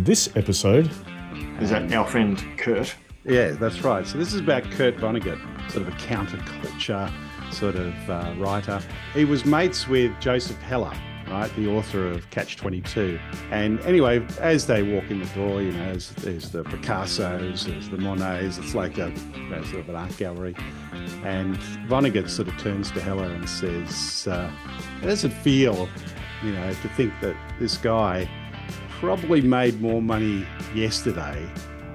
On this episode, Is that our friend Kurt? Yeah, that's right. So this is about Kurt Vonnegut, sort of a counterculture sort of uh, writer. He was mates with Joseph Heller, right, the author of Catch Twenty Two. And anyway, as they walk in the door, you know, there's, there's the Picassos, there's the Monets. It's like a you know, sort of an art gallery. And Vonnegut sort of turns to Heller and says, uh, "How does it feel, you know, to think that this guy?" Probably made more money yesterday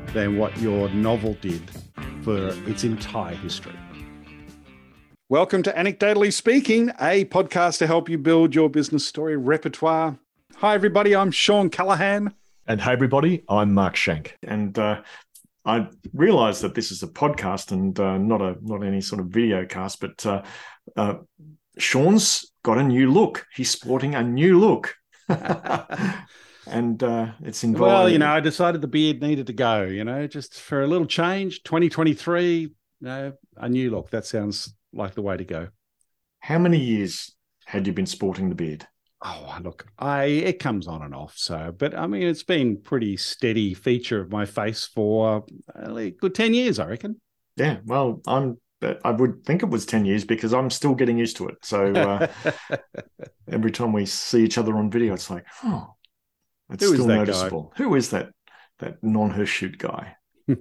than what your novel did for its entire history. Welcome to Anecdotally Speaking, a podcast to help you build your business story repertoire. Hi, everybody. I'm Shawn Callahan. and hey everybody, I'm Mark Schenk. And uh, I realise that this is a podcast and uh, not a not any sort of video cast, but uh, uh, Shawn's got a new look. He's sporting a new look. and uh, it's involved. Well, you know, I decided the beard needed to go, you know, just for a little change. 2023, you know, a new look. That sounds like the way to go. how many years had you been sporting the beard? Oh, look, I it comes on and off. So, but I mean, it's been pretty steady feature of my face for a good ten years, I reckon. Yeah, well, I'm. I would think it was ten years because I'm still getting used to it. So uh, every time we see each other on video, it's like, oh, it's Who is still that guy? noticeable. Who is that? That non-hirsute guy.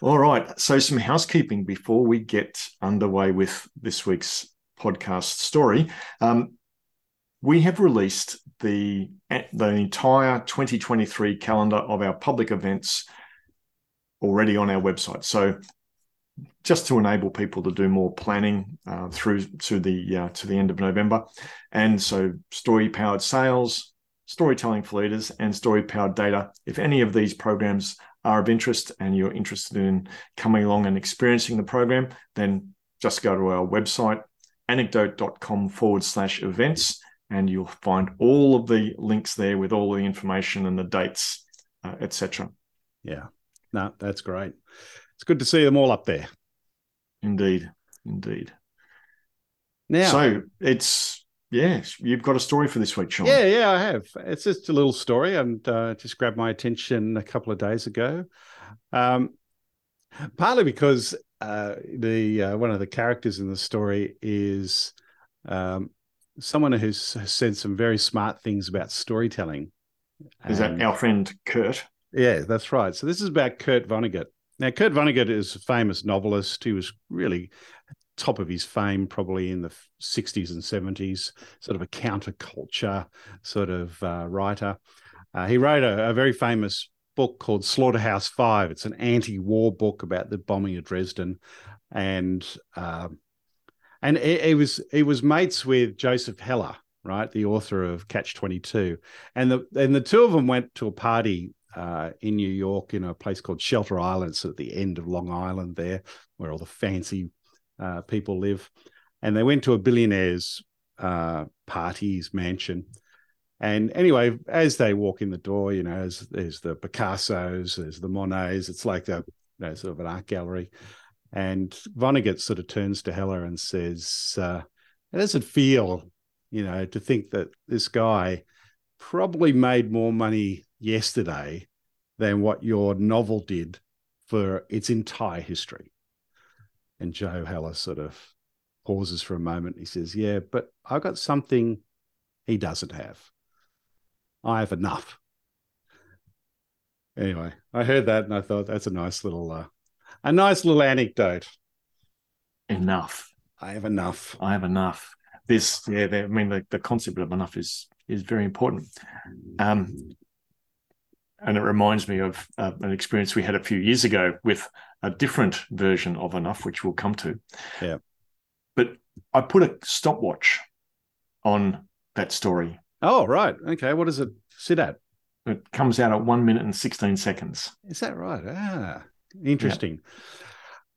All right. So some housekeeping before we get underway with this week's podcast story. Um, we have released the the entire 2023 calendar of our public events already on our website. So just to enable people to do more planning uh, through to the uh, to the end of November, and so story powered sales, storytelling for leaders, and story powered data. If any of these programs are of interest and you're interested in coming along and experiencing the program, then just go to our website anecdote.com forward slash events and you'll find all of the links there with all the information and the dates, uh, etc. Yeah, no, that's great. It's good to see them all up there. Indeed, indeed. Now, So it's yes, you've got a story for this week, Shawn. yeah, yeah, I have. It's just a little story, and uh, just grabbed my attention a couple of days ago. Um, partly because uh, the uh, one of the characters in the story is um, someone who's has said some very smart things about storytelling. Is that our friend Kurt? Yeah, that's right. So this is about Kurt Vonnegut. Now, Kurt Vonnegut is a famous novelist. He was really top of his fame probably in the 60s and 70s, sort of a counterculture sort of uh, writer. Uh, he wrote a, a very famous book called Slaughterhouse Five. It's an anti-war book about the bombing of Dresden, and um, and he, he was he was mates with Joseph Heller, right, the author of Catch Twenty Two, and the and the two of them went to a party uh, in New York in a place called Shelter Island, it's at the end of Long Island there, where all the fancy uh, people live, and they went to a billionaire's uh, party, his mansion. And anyway, as they walk in the door, you know, there's the Picassos, there's the Monets. It's like a you know, sort of an art gallery. And Vonnegut sort of turns to Heller and says, uh, "How does it feel, you know, to think that this guy probably made more money yesterday than what your novel did for its entire history?" And Joe Heller sort of pauses for a moment. He says, "Yeah, but I've got something he doesn't have. I have enough." Anyway, I heard that and I thought that's a nice little, uh, a nice little anecdote. Enough. I have enough. I have enough. This, yeah, I mean, the, the concept of enough is is very important. Um, and it reminds me of uh, an experience we had a few years ago with a different version of enough, which we'll come to. Yeah. But I put a stopwatch on that story. Oh, right. Okay. What does it sit at? It comes out at one minute and sixteen seconds. Is that right? Ah, interesting.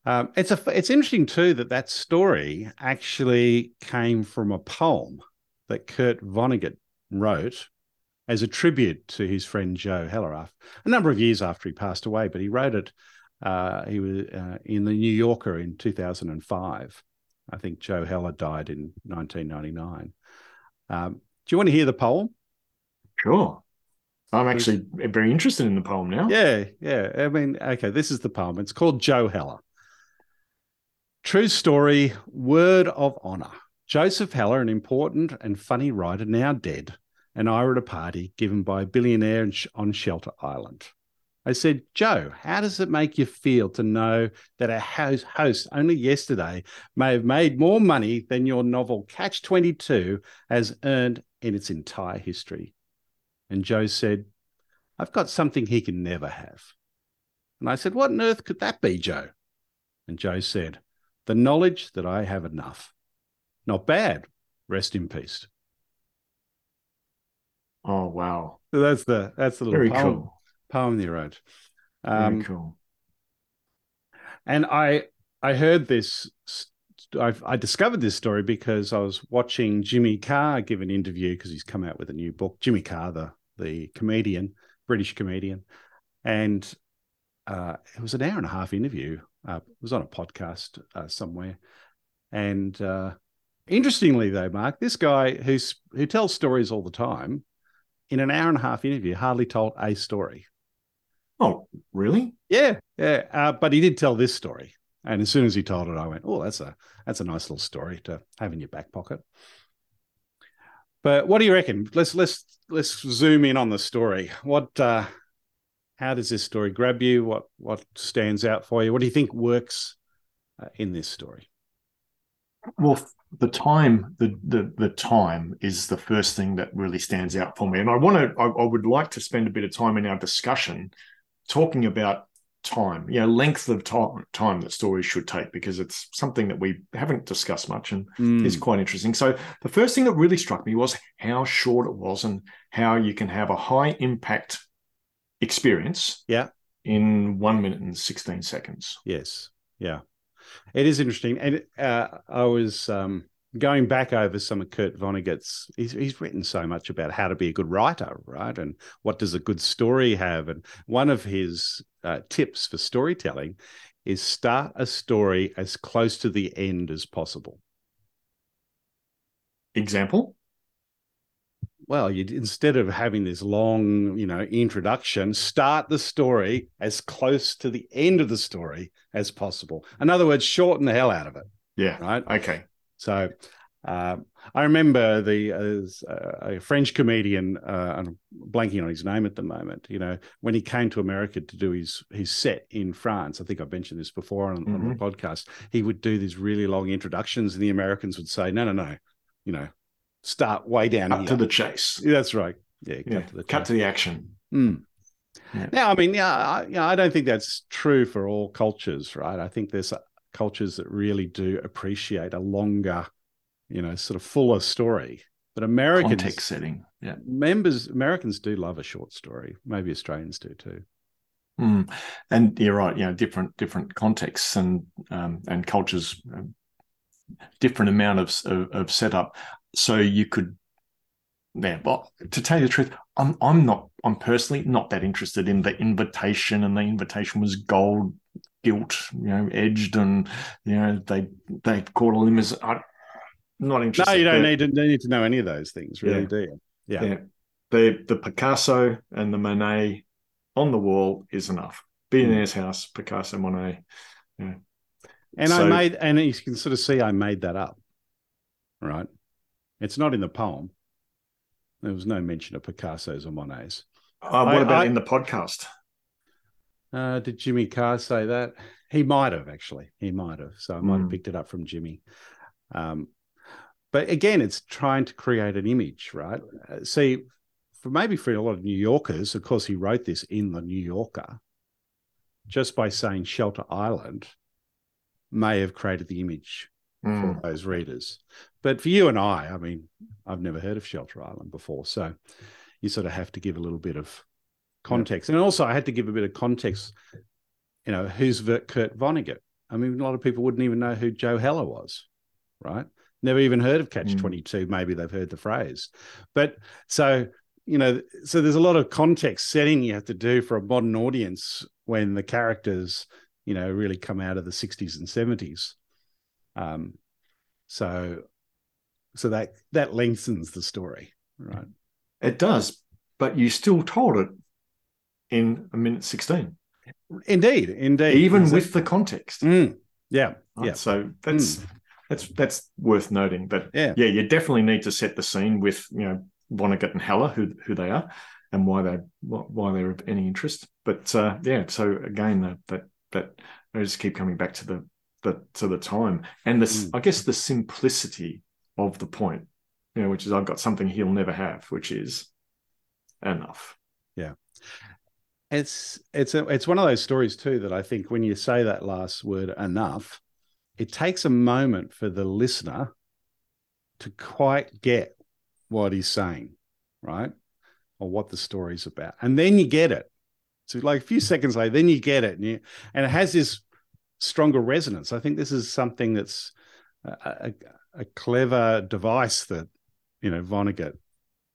Um, it's a. It's interesting too that that story actually came from a poem that Kurt Vonnegut wrote as a tribute to his friend Joe Heller af- a number of years after he passed away. But he wrote it. Uh, he was uh, in the New Yorker in 2005. I think Joe Heller died in 1999. Um, do you want to hear the poem? Sure. I'm actually very interested in the poem now. Yeah, yeah. I mean, okay, this is the poem. It's called Joe Heller. True story, word of honor. Joseph Heller, an important and funny writer, now dead, and I were at a party given by a billionaire on Shelter Island. I said, Joe, how does it make you feel to know that a host only yesterday may have made more money than your novel Catch 22 has earned in its entire history? And Joe said, I've got something he can never have. And I said, What on earth could that be, Joe? And Joe said, The knowledge that I have enough. Not bad. Rest in peace. Oh wow. So that's the that's the little Very poem, cool. poem you wrote. Very Um, cool. and I I heard this. I, I discovered this story because I was watching Jimmy Carr give an interview because he's come out with a new book. Jimmy Carr, the the comedian, British comedian, and uh, it was an hour and a half interview. Uh, it was on a podcast uh, somewhere, and uh, interestingly, though, Mark, this guy who's who tells stories all the time, in an hour and a half interview, hardly told a story. Oh, really? Yeah, yeah. Uh, but he did tell this story, and as soon as he told it, I went, "Oh, that's a that's a nice little story to have in your back pocket." But what do you reckon? Let's let's let's zoom in on the story. What uh, how does this story grab you? What what stands out for you? What do you think works uh, in this story? Well, the time, the, the the time is the first thing that really stands out for me, and I want to. I, I would like to spend a bit of time in our discussion talking about time, you know, length of time, time that stories should take, because it's something that we haven't discussed much and Mm. is quite interesting. So the first thing that really struck me was how short it was and how you can have a high impact experience Yeah. in one minute and 16 seconds. Yes, yeah, it is interesting, and uh, I was um, going back over some of Kurt Vonnegut's. He's he's written so much about how to be a good writer, right? And what does a good story have? And one of his uh, tips for storytelling is start a story as close to the end as possible. Example? Well, you instead of having this long, you know, introduction, start the story as close to the end of the story as possible. In other words, shorten the hell out of it, Yeah. right? Okay. So uh, I remember the uh, a French comedian, uh, I'm blanking on his name at the moment. You know, when he came to America to do his his set in France, I think I've mentioned this before on, on the podcast. He would do these really long introductions, and the Americans would say, "No, no, no, you know, start way down Cut here." to the chase. That's right. Yeah, cut Yeah. to the Cut to the action. Mm. Yeah. Now, I mean, yeah, I, yeah, I don't think that's true for all cultures, right? I think there's cultures that really do appreciate a longer, you know, sort of fuller story. But Americans, Context setting. Yeah. members, Americans do love a short story. Maybe Australians do too. Mm. And you're right. You know, different different contexts and um, and cultures, um, different amount of, of of setup. So you could, yeah. Well, to tell you the truth, I'm I'm not. I'm personally not that interested in the invitation, and the invitation was gold gilt, you know, edged, and you know they they called a limousine. I'm not interested. No, you don't need to don't need to know any of those things, really, Yeah. do you? Yeah. yeah. The the Picasso and the Monet on the wall is enough. Billionaire's hmm. house, Picasso, Monet. And I made, and you can sort of see I made that up, right? It's not in the poem. There was no mention of Picasso's or Monet's. Uh, what I- about I- in the podcast? Uh, did Jimmy Carr say that? He might have actually. He might have. So I might have Mm. picked it up from Jimmy. Um, but again, it's trying to create an image, right? Uh, see, for maybe for a lot of New Yorkers, of course, he wrote this in the New Yorker. Just by saying Shelter Island, may have created the image Mm. for those readers. But for you and I, I mean, I've never heard of Shelter Island before. So you sort of have to give a little bit of context. And also, I had to give a bit of context. You know, who's Kurt Vonnegut? I mean, a lot of people wouldn't even know who Joe Heller was, right? Never even heard of Catch Mm. 22. Maybe they've heard the phrase. But so, you know, so there's a lot of context setting you have to do for a modern audience when the characters, you know, really come out of the 60s and 70s. Um, so, so that that lengthens the story, right? It does. but you still told it in a minute 16. Indeed, indeed. Even with it- the context. Mm, yeah, right? yeah, So that's that's that's worth noting. But yeah. yeah, you definitely need to set the scene with you know Vonnegut and Heller, who who they are, and why they why they're of any interest. But uh, yeah, so again, that that that I just keep coming back to the the to the time and this, Mm. I guess, the simplicity of the point, you know, which is I've got something he'll never have, which is enough. Yeah. It's it's a, it's one of those stories too that I think when you say that last word enough, it takes a moment for the listener to quite get what he's saying, right? Or what the story's about. And then you get it. So like a few seconds later, then you get it. And, you, and it has this stronger resonance. I think this is something that's a, a, a clever device that, you know, Vonnegut,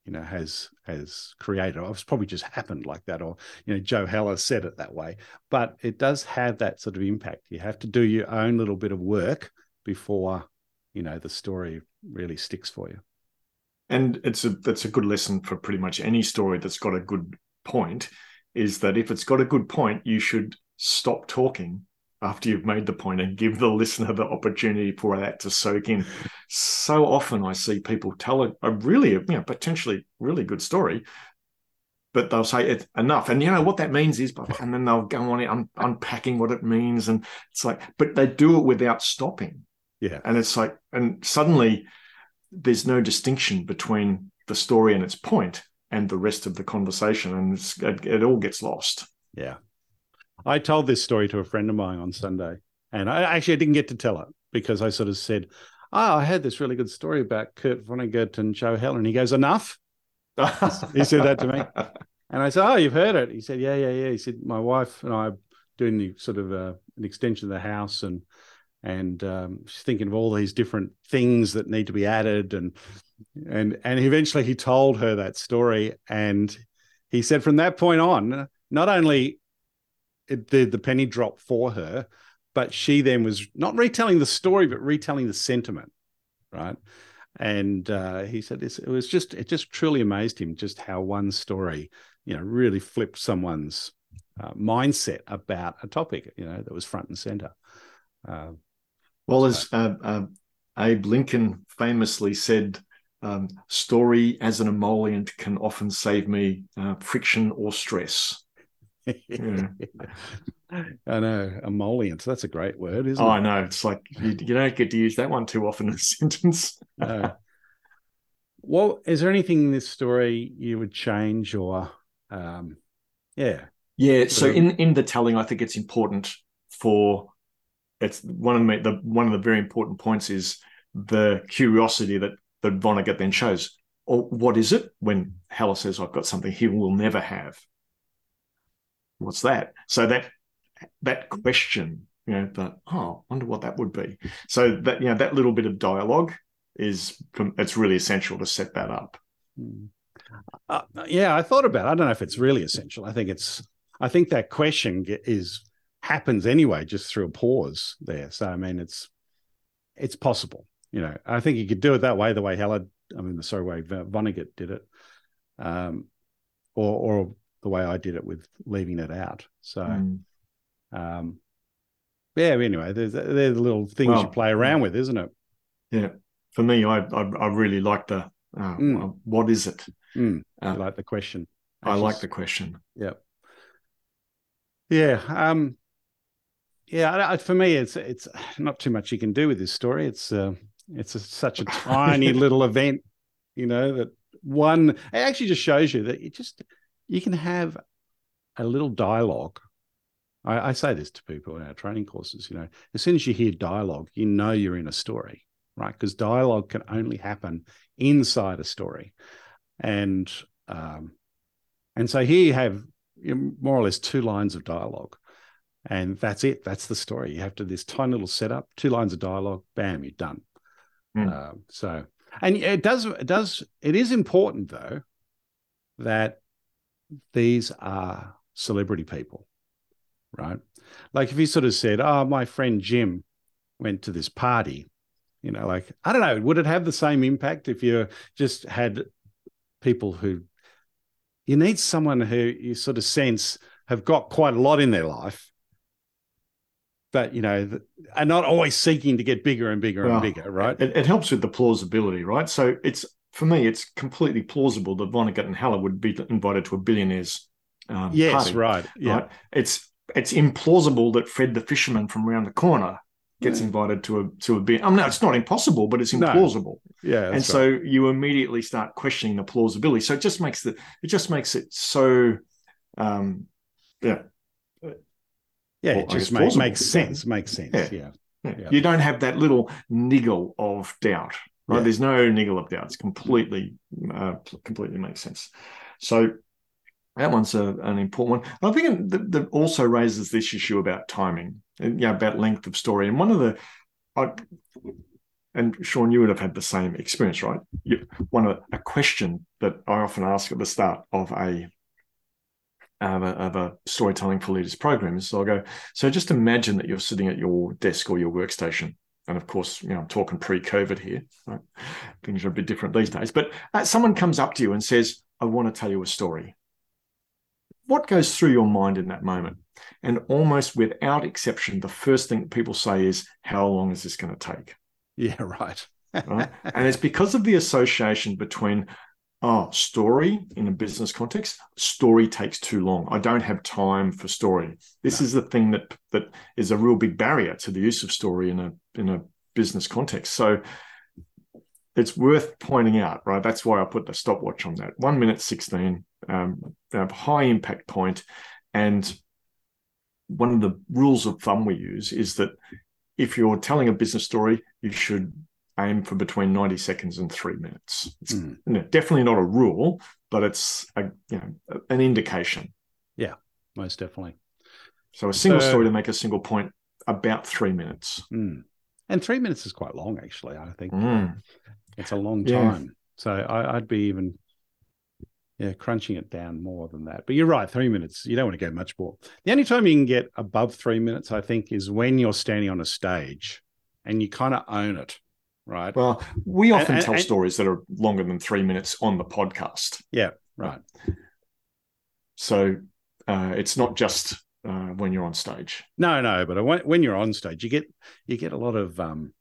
you know, has has created. It's probably just happened like that, or you know, Joe Heller said it that way. But it does have that sort of impact. You have to do your own little bit of work before, you know, the story really sticks for you. and it's a that's a good lesson for pretty much any story that's got a good point is that if it's got a good point you should stop talking after you've made the point and give the listener the opportunity for that to soak in. So often i see people tell a, a really you know potentially really good story but they'll say it's enough. And you know what that means is and then they'll go on un, unpacking what it means. And it's like but they do it without stopping. Yeah. and it's like and suddenly there's no distinction between the story and its point and the rest of the conversation. And it's, it, it all gets lost. Yeah. I told this story to a friend of mine on Sunday, and I actually I didn't get to tell it because I sort of said, Oh, I had this really good story about Kurt Vonnegut and Joe Heller. And he goes, Enough. He said that to me. And I said, Oh, you've heard it. He said, Yeah, yeah, yeah. He said, My wife and I are doing the sort of uh, an extension of the house and and um, she's thinking of all these different things that need to be added and and and eventually he told her that story and he said from that point on not only it, did the penny dropped for her but she then was not retelling the story but retelling the sentiment right? And uh, he said this, it was just it just truly amazed him just how one story you know really flipped someone's uh, mindset about a topic you know that was front and center. Uh, well as uh, uh, abe lincoln famously said um, story as an emollient can often save me uh, friction or stress Yeah. I know emollient. That's a great word, isn't oh it? i know it's like you, you don't get to use that one too often in a sentence No. well, is there anything in this story you would change or, um, yeah, Yeah, so in in the telling, I think it's important for it's one of the, the one of the very important points is the curiosity that that Vonnegut then shows. Or what is it when Heller says, "I've got something he will never have"? What's that? So that that question, you know, that oh, I wonder what that would be. So that you know that little bit of dialogue is it's really essential to set that up. Hmm. Uh, yeah, I thought about. It. I don't know if it's really essential. I think it's. I think that question is happens anyway, just through a pause there. So I mean, it's it's possible. You know, I think you could do it that way. The way Heller, I mean, the sorry way Vonnegut did it, um, or or the way I did it with leaving it out. So. Mm. Um, yeah. Anyway, there's they're the little things you play around with, isn't it? Yeah, for me, I I, I really like the uh, Mm. what is it? Mm, Uh, I like the question. I Actually, like the question. Yeah. Yeah. Um, yeah. I, I, for me, it's it's not too much you can do with this story. It's uh, it's a, such a tiny little event, you know, that one it actually just shows you that you just you can have a little dialogue. I, I say this to people in our training courses. You know, as soon as you hear dialogue, you know you're in a story, right? Because dialogue can only happen inside a story, and um, and so here you have you know, more or less two lines of dialogue and that's it that's the story you have to this tiny little setup two lines of dialogue bam you're done Mm. uh, so and it does it does it is important though that these are celebrity people right like if you sort of said oh my friend jim went to this party you know like i don't know would it have the same impact if you just had people who you need someone who you sort of sense have got quite a lot in their life, but you know, are not always seeking to get bigger and bigger well, and bigger, right? It, it, helps with the plausibility, right? So it's for me, it's completely plausible that Vonnegut and Heller would be invited to a billionaires. Um, yes, party, right. Yeah, right? it's it's implausible that Fred the fisherman from around the corner gets invited to a to a bit. I mean, no, it's not impossible, but it's implausible. No. Yeah, and so you immediately start questioning the plausibility. So it just makes the it just makes it so, um, yeah, yeah. Well, it just make, makes sense. Makes sense. Yeah. Yeah. yeah. yeah. You don't have that little niggle of doubt, right? Yeah. There's no niggle of doubt. It's completely, uh, completely makes sense. So that one's a, an important one. I think that, that also raises this issue about timing, and, yeah, about length of story. And one of the, I, and Shawn, you would have had the same experience, right? You, one of a question that I often ask at the start of a of a, of a storytelling for leaders program is so I'll go, so just imagine that you're sitting at your desk or your workstation. And of course, you know, I'm talking pre-COVID here. Right? Things are a bit different these days. But uh, someone comes up to you and says, "I want to tell you a story." what goes through your mind in that moment? And almost without exception, the first thing people say is, How long is this going to take? Yeah, right. right. And it's because of the association between, oh, story in a business context, story takes too long. I don't have time for story. This no. is the thing that that is a real big barrier to the use of story in a in a business context. So it's worth pointing out, right? That's why I put the stopwatch on that. One minute 16, um, high impact point. And one of the rules of thumb we use is that if you're telling a business story, you should aim for between 90 seconds and three minutes. It's mm. you know, definitely not a rule, but it's a, you know, an indication. Yeah, most definitely. So a single so, story to make a single point, about three minutes. Mm. And three minutes is quite long, actually. I think mm. it's a long time. Yeah. So I, would be even yeah, crunching it down more than that. But you're right, three minutes. You don't want to go much more. The only time you can get above three minutes, I think, is when you're standing on a stage and you kind of own it, right? Well, we often and, tell and, stories that are longer than three minutes on the podcast. Yeah, right. So uh, it's not just uh, when you're on stage. No, no, but when, when you're on stage, you get you get a lot of um,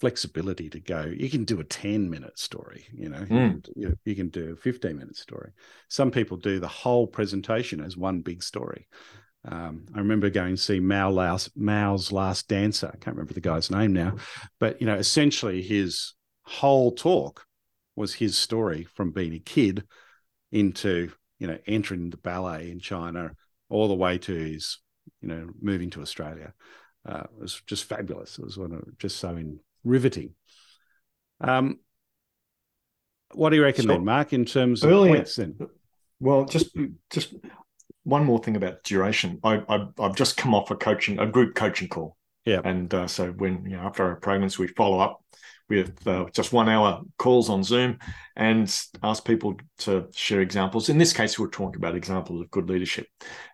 flexibility to go. You can do a 10 minute story, you know, mm. you, you, can do a 15 minute story. Some people do the whole presentation as one big story. Um, I remember going to see Mao last, Mao's Last Dancer. I can't remember the guy's name now, but, you know, essentially his whole talk was his story from being a kid into, you know, entering the ballet in China all the way to his, you know, moving to Australia. Uh, it was just fabulous. It was one of, just so in, riveting. Um, what do you reckon so then, Mark, in terms of earlier, points then? Well, just just one more thing about duration. I, I have just come off a coaching a group coaching call. Yeah. And uh, so when you know after our programs we follow up with uh, just one hour calls on Zoom and ask people to share examples. In this case, we're talking about examples of good leadership.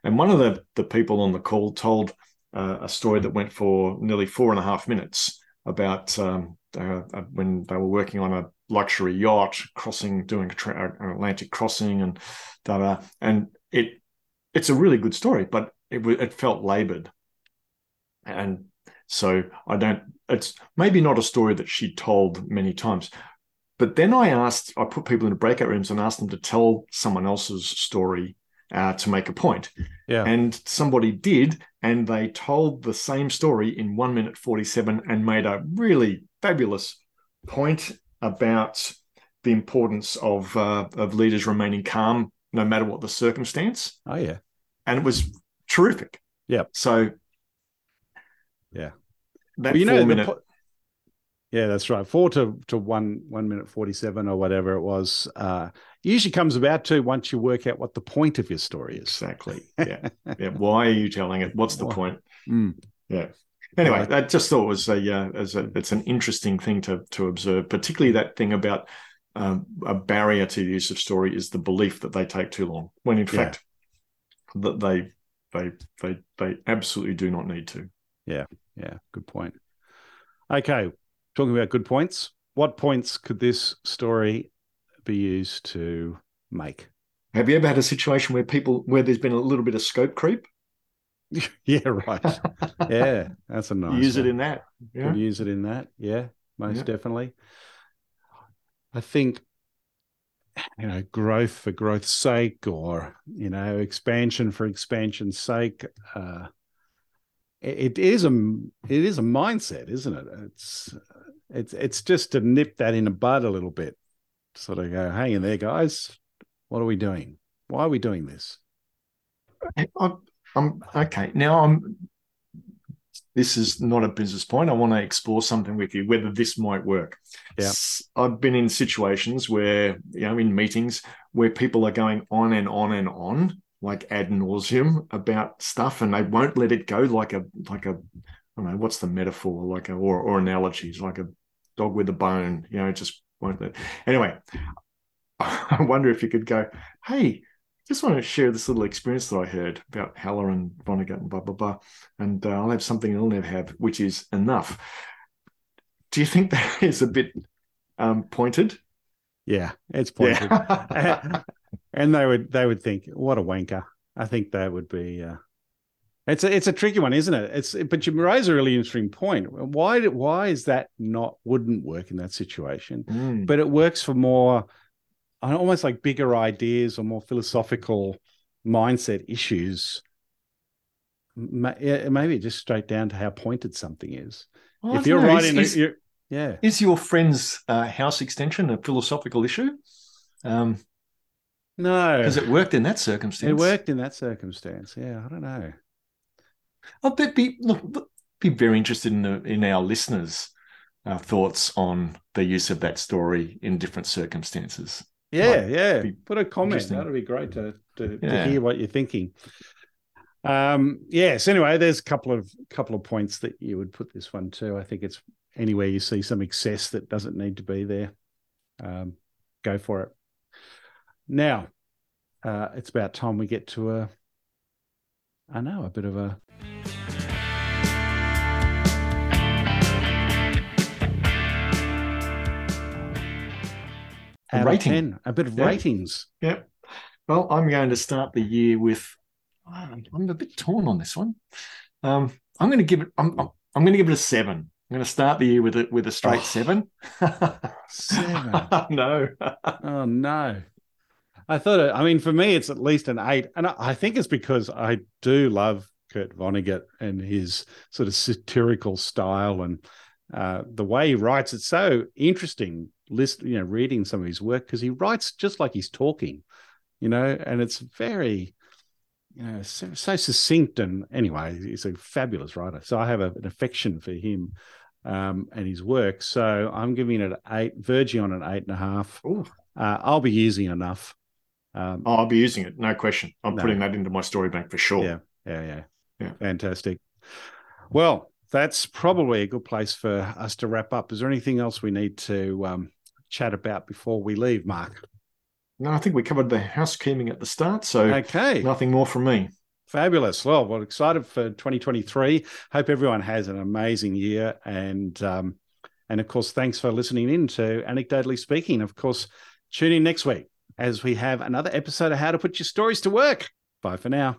And one of the the people on the call told uh, a story that went for nearly four and a half minutes about um, uh, when they were working on a luxury yacht crossing, doing an Atlantic crossing, and da, da, and it it's a really good story, but it it felt laboured, and so I don't. It's maybe not a story that she told many times, but then I asked, I put people into breakout rooms and asked them to tell someone else's story uh, to make a point. Yeah. And somebody did, and they told the same story in one minute 47 and made a really fabulous point about the importance of uh, of leaders remaining calm no matter what the circumstance. Oh yeah. And it was terrific. Yeah. So yeah. That well, you know, minute, po- yeah, that's right. Four to, to one one minute forty seven or whatever it was. Uh, usually comes about to once you work out what the point of your story is. Exactly. Yeah. yeah. Why are you telling it? What's the point? Mm. Yeah. Anyway, right. I just thought it was a, uh, as a it's an interesting thing to to observe, particularly that thing about um, a barrier to the use of story is the belief that they take too long, when in yeah. fact that they they they they absolutely do not need to. Yeah. Yeah. Good point. Okay, talking about good points, what points could this story be used to make? Have you ever had a situation where people where there's been a little bit of scope creep? yeah, right. yeah, that's a nice. Use one. it in that. Yeah. Could use it in that. Yeah, most Yeah. definitely. I think you know growth for growth's sake, or you know expansion for expansion's sake. Uh, it, is a it is a mindset, isn't it? It's it's it's just to nip that in the bud a little bit. Sort of go, hang in there, guys. What are we doing? Why are we doing this? I'm, I'm okay. Now I'm. This is not a business point. I want to explore something with you, whether this might work. Yeah. I've been in situations where, you know, in meetings where people are going on and on and on, like ad nauseum about stuff, and they won't let it go. Like a, like a, I don't know, what's the metaphor? Like a, or or analogies, like a dog with a bone. You know, just won't let. Anyway, I wonder if you could go, hey, just want to share this little experience that I heard about Heller and Vonnegut and blah blah blah, and uh, I'll have something I'll never have, which is enough. Do you think that is a bit um, pointed? Yeah, it's pointed. Yeah. and they would they would think, what a wanker. I think that would be. Uh, it's a it's a tricky one, isn't it? It's but you raise a really interesting point. Why why is that not wouldn't work in that situation? Mm. But it works for more, almost like bigger ideas or more philosophical mindset issues. Maybe just straight down to how pointed something is. Well, if you're know. right Is- in, is, it, you're, yeah, is your friend's uh, house extension a philosophical issue? Um, no, because it worked in that circumstance. it worked in that circumstance. Yeah, I don't know. I'd be, be look look, be very interested in the, in our listeners' uh, thoughts on the use of that story in different circumstances. Yeah, yeah. Put a comment. That'd be great to to, Yeah. to hear what you're thinking. Um, yes. Anyway, there's a couple of couple of points that you would put this one to. I think it's anywhere you see some excess that doesn't need to be there, um, go for it. Now, uh, it's about time we get to a, I know, a bit of a A out of rating. 10, a bit of Yeah. ratings. Yep. Well, I'm going to start the year with. I'm I'm a bit torn on this one. Um, I'm going to give it. I'm, I'm, I'm going to give it a seven. I'm going to start the year with it with a straight Oh. seven. Seven. no. Oh no. I thought it, I mean for me it's at least an eight. And I, I think it's because I do love Kurt Vonnegut and his sort of satirical style and uh, the way he writes. It's so interesting list, you know, reading some of his work because he writes just like he's talking, you know, and it's very, you know, so, so succinct. And anyway, he's a fabulous writer. So I have a, an affection for him um, and his work. So I'm giving it an eight, verging on an eight and a half. Uh, I'll be using enough. Um, Oh, I'll be using it. No question. I'm No. putting that into my story bank for sure. Yeah, yeah, yeah, Yeah. Fantastic. Well, that's probably a good place for us to wrap up. Is there anything else we need to um, chat about before we leave, Mark? No, I think we covered the housekeeping at the start. So Okay, nothing more from me. fabulous. Well, we're excited for 2023. Hope everyone has an amazing year, and um, and of course, thanks for listening in to Anecdotally Speaking. Of course, tune in next week as we have another episode of How to Put Your Stories to Work. Bye for now.